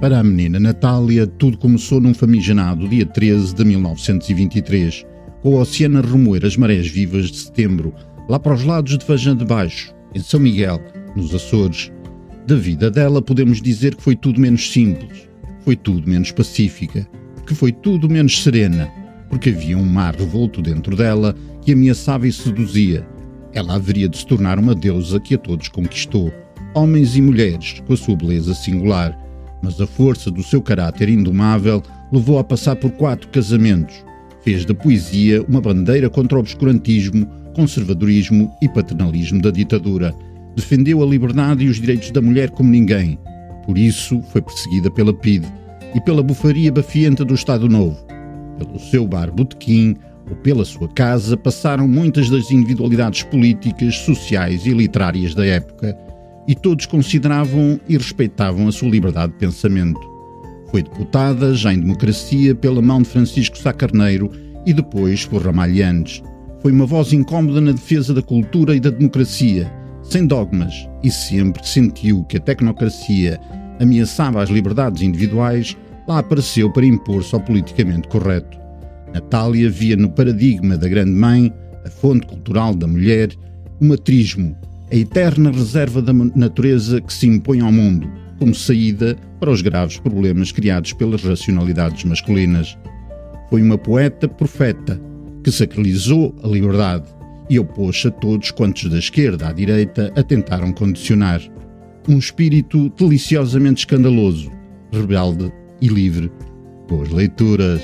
Para a menina Natália, tudo começou num famigerado dia 13 de 1923, com o oceano remoer as marés vivas de setembro, lá para os lados de Vajã de Baixo, em São Miguel, nos Açores. Da vida dela podemos dizer que foi tudo menos simples, foi tudo menos pacífica, que foi tudo menos serena, porque havia um mar revolto dentro dela que ameaçava e seduzia. Ela haveria de se tornar uma deusa que a todos conquistou, homens e mulheres, com a sua beleza singular mas a força do seu caráter indomável levou a passar por quatro casamentos. Fez da poesia uma bandeira contra o obscurantismo, conservadorismo e paternalismo da ditadura. Defendeu a liberdade e os direitos da mulher como ninguém. Por isso, foi perseguida pela PIDE e pela bufaria bafienta do Estado Novo. Pelo seu bar botequim ou pela sua casa passaram muitas das individualidades políticas, sociais e literárias da época e todos consideravam e respeitavam a sua liberdade de pensamento. Foi deputada, já em democracia, pela mão de Francisco Sá Carneiro e depois por Ramalhantes. Foi uma voz incómoda na defesa da cultura e da democracia, sem dogmas, e sempre sentiu que a tecnocracia ameaçava as liberdades individuais, lá apareceu para impor-se ao politicamente correto. Natália via no paradigma da Grande Mãe, a fonte cultural da mulher, o matrismo, a eterna reserva da natureza que se impõe ao mundo, como saída para os graves problemas criados pelas racionalidades masculinas. Foi uma poeta profeta que sacralizou a liberdade e opôs-se a todos quantos da esquerda à direita a tentaram condicionar. Um espírito deliciosamente escandaloso, rebelde e livre. Boas leituras!